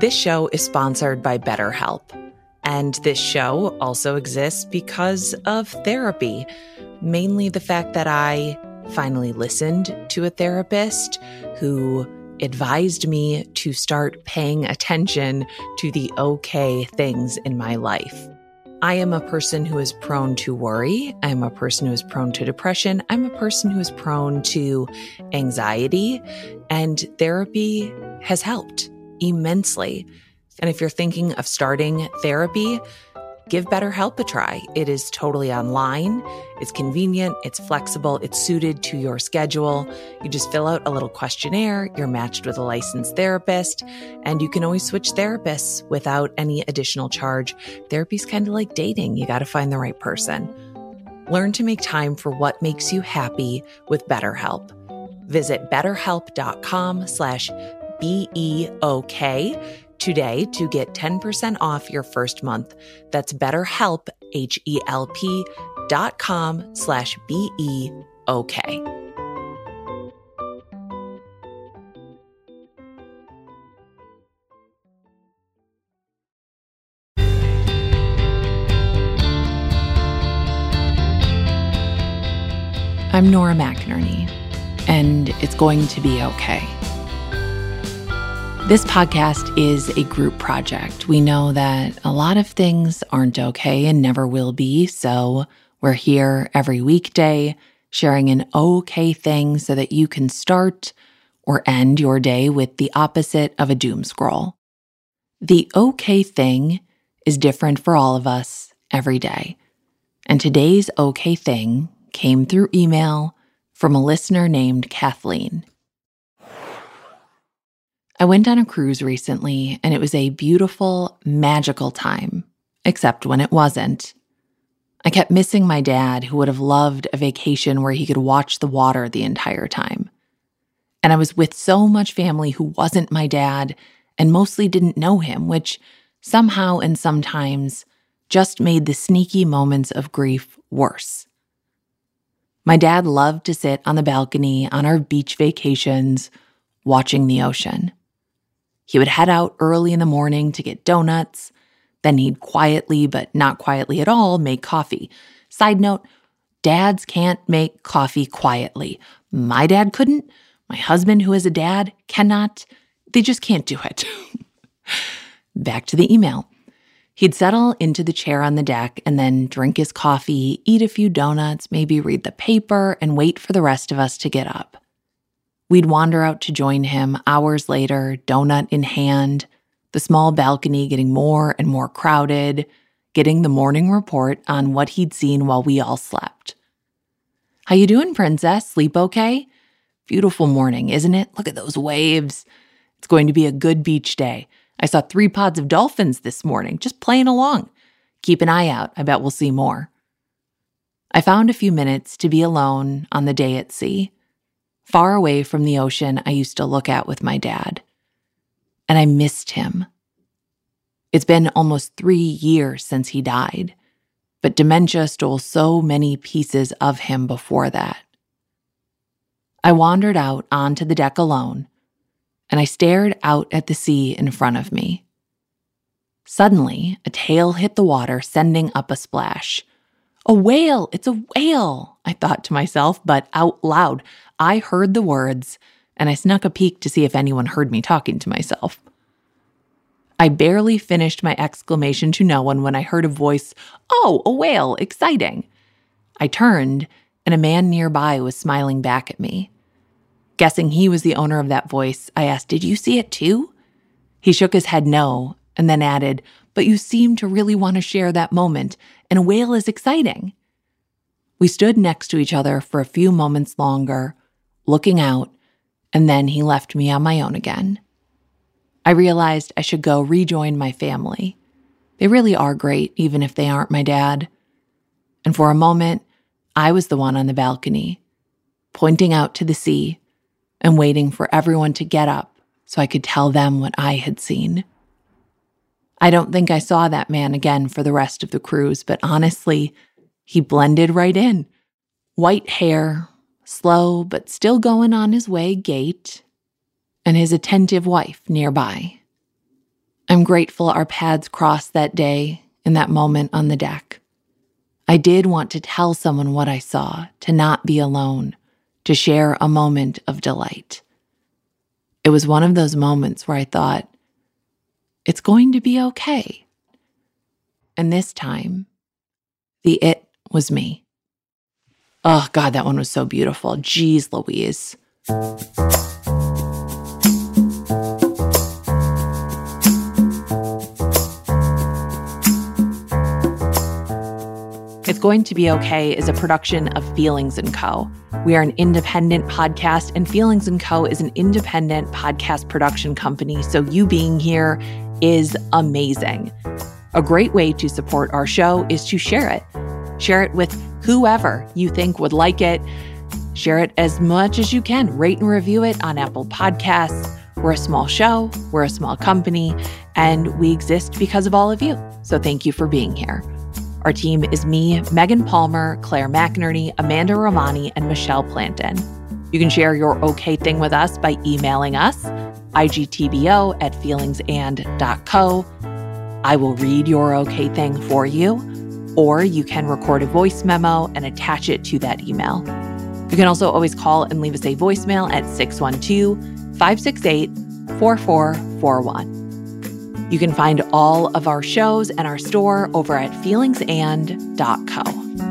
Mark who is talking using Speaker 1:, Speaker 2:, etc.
Speaker 1: This show is sponsored by BetterHelp. And this show also exists because of therapy, mainly the fact that I finally listened to a therapist who advised me to start paying attention to the okay things in my life. I am a person who is prone to worry. I'm a person who is prone to depression. I'm a person who is prone to anxiety and therapy has helped immensely. And if you're thinking of starting therapy, give BetterHelp a try. It is totally online. It's convenient. It's flexible. It's suited to your schedule. You just fill out a little questionnaire. You're matched with a licensed therapist and you can always switch therapists without any additional charge. Therapy's kind of like dating. You got to find the right person. Learn to make time for what makes you happy with BetterHelp. Visit betterhelp.com slash B-E-O-K today to get 10% off your first month. That's betterhelp, H-E-L-P dot com slash B-E-O-K. I'm Nora McInerny, and it's going to be okay. This podcast is a group project. We know that a lot of things aren't okay and never will be. So we're here every weekday sharing an okay thing so that you can start or end your day with the opposite of a doom scroll. The okay thing is different for all of us every day. And today's okay thing came through email from a listener named Kathleen. I went on a cruise recently and it was a beautiful, magical time, except when it wasn't. I kept missing my dad, who would have loved a vacation where he could watch the water the entire time. And I was with so much family who wasn't my dad and mostly didn't know him, which somehow and sometimes just made the sneaky moments of grief worse. My dad loved to sit on the balcony on our beach vacations, watching the ocean. He would head out early in the morning to get donuts. Then he'd quietly, but not quietly at all, make coffee. Side note dads can't make coffee quietly. My dad couldn't. My husband, who is a dad, cannot. They just can't do it. Back to the email. He'd settle into the chair on the deck and then drink his coffee, eat a few donuts, maybe read the paper, and wait for the rest of us to get up. We'd wander out to join him hours later, donut in hand, the small balcony getting more and more crowded, getting the morning report on what he'd seen while we all slept. How you doing, princess? Sleep okay? Beautiful morning, isn't it? Look at those waves. It's going to be a good beach day. I saw three pods of dolphins this morning, just playing along. Keep an eye out. I bet we'll see more. I found a few minutes to be alone on the day at sea far away from the ocean I used to look at with my dad. And I missed him. It's been almost three years since he died, but dementia stole so many pieces of him before that. I wandered out onto the deck alone, and I stared out at the sea in front of me. Suddenly, a tail hit the water, sending up a splash. A whale! It's a whale! I thought to myself, but out loud. I heard the words, and I snuck a peek to see if anyone heard me talking to myself. I barely finished my exclamation to no one when I heard a voice, Oh, a whale, exciting. I turned, and a man nearby was smiling back at me. Guessing he was the owner of that voice, I asked, Did you see it too? He shook his head no, and then added, But you seem to really want to share that moment, and a whale is exciting. We stood next to each other for a few moments longer, looking out, and then he left me on my own again. I realized I should go rejoin my family. They really are great, even if they aren't my dad. And for a moment, I was the one on the balcony, pointing out to the sea and waiting for everyone to get up so I could tell them what I had seen. I don't think I saw that man again for the rest of the cruise, but honestly, he blended right in. White hair, slow but still going on his way gait, and his attentive wife nearby. I'm grateful our paths crossed that day in that moment on the deck. I did want to tell someone what I saw, to not be alone, to share a moment of delight. It was one of those moments where I thought, it's going to be okay. And this time, the it was me. Oh, God, that one was so beautiful. Jeez Louise. It's Going to Be Okay is a production of Feelings & Co. We are an independent podcast, and Feelings & Co. is an independent podcast production company, so you being here is amazing. A great way to support our show is to share it. Share it with whoever you think would like it. Share it as much as you can. Rate and review it on Apple Podcasts. We're a small show, we're a small company, and we exist because of all of you. So thank you for being here. Our team is me, Megan Palmer, Claire McInerny, Amanda Romani, and Michelle Plantan. You can share your okay thing with us by emailing us, igtbo at feelingsand.co. I will read your okay thing for you, or you can record a voice memo and attach it to that email. You can also always call and leave us a voicemail at 612 568 4441. You can find all of our shows and our store over at feelingsand.co.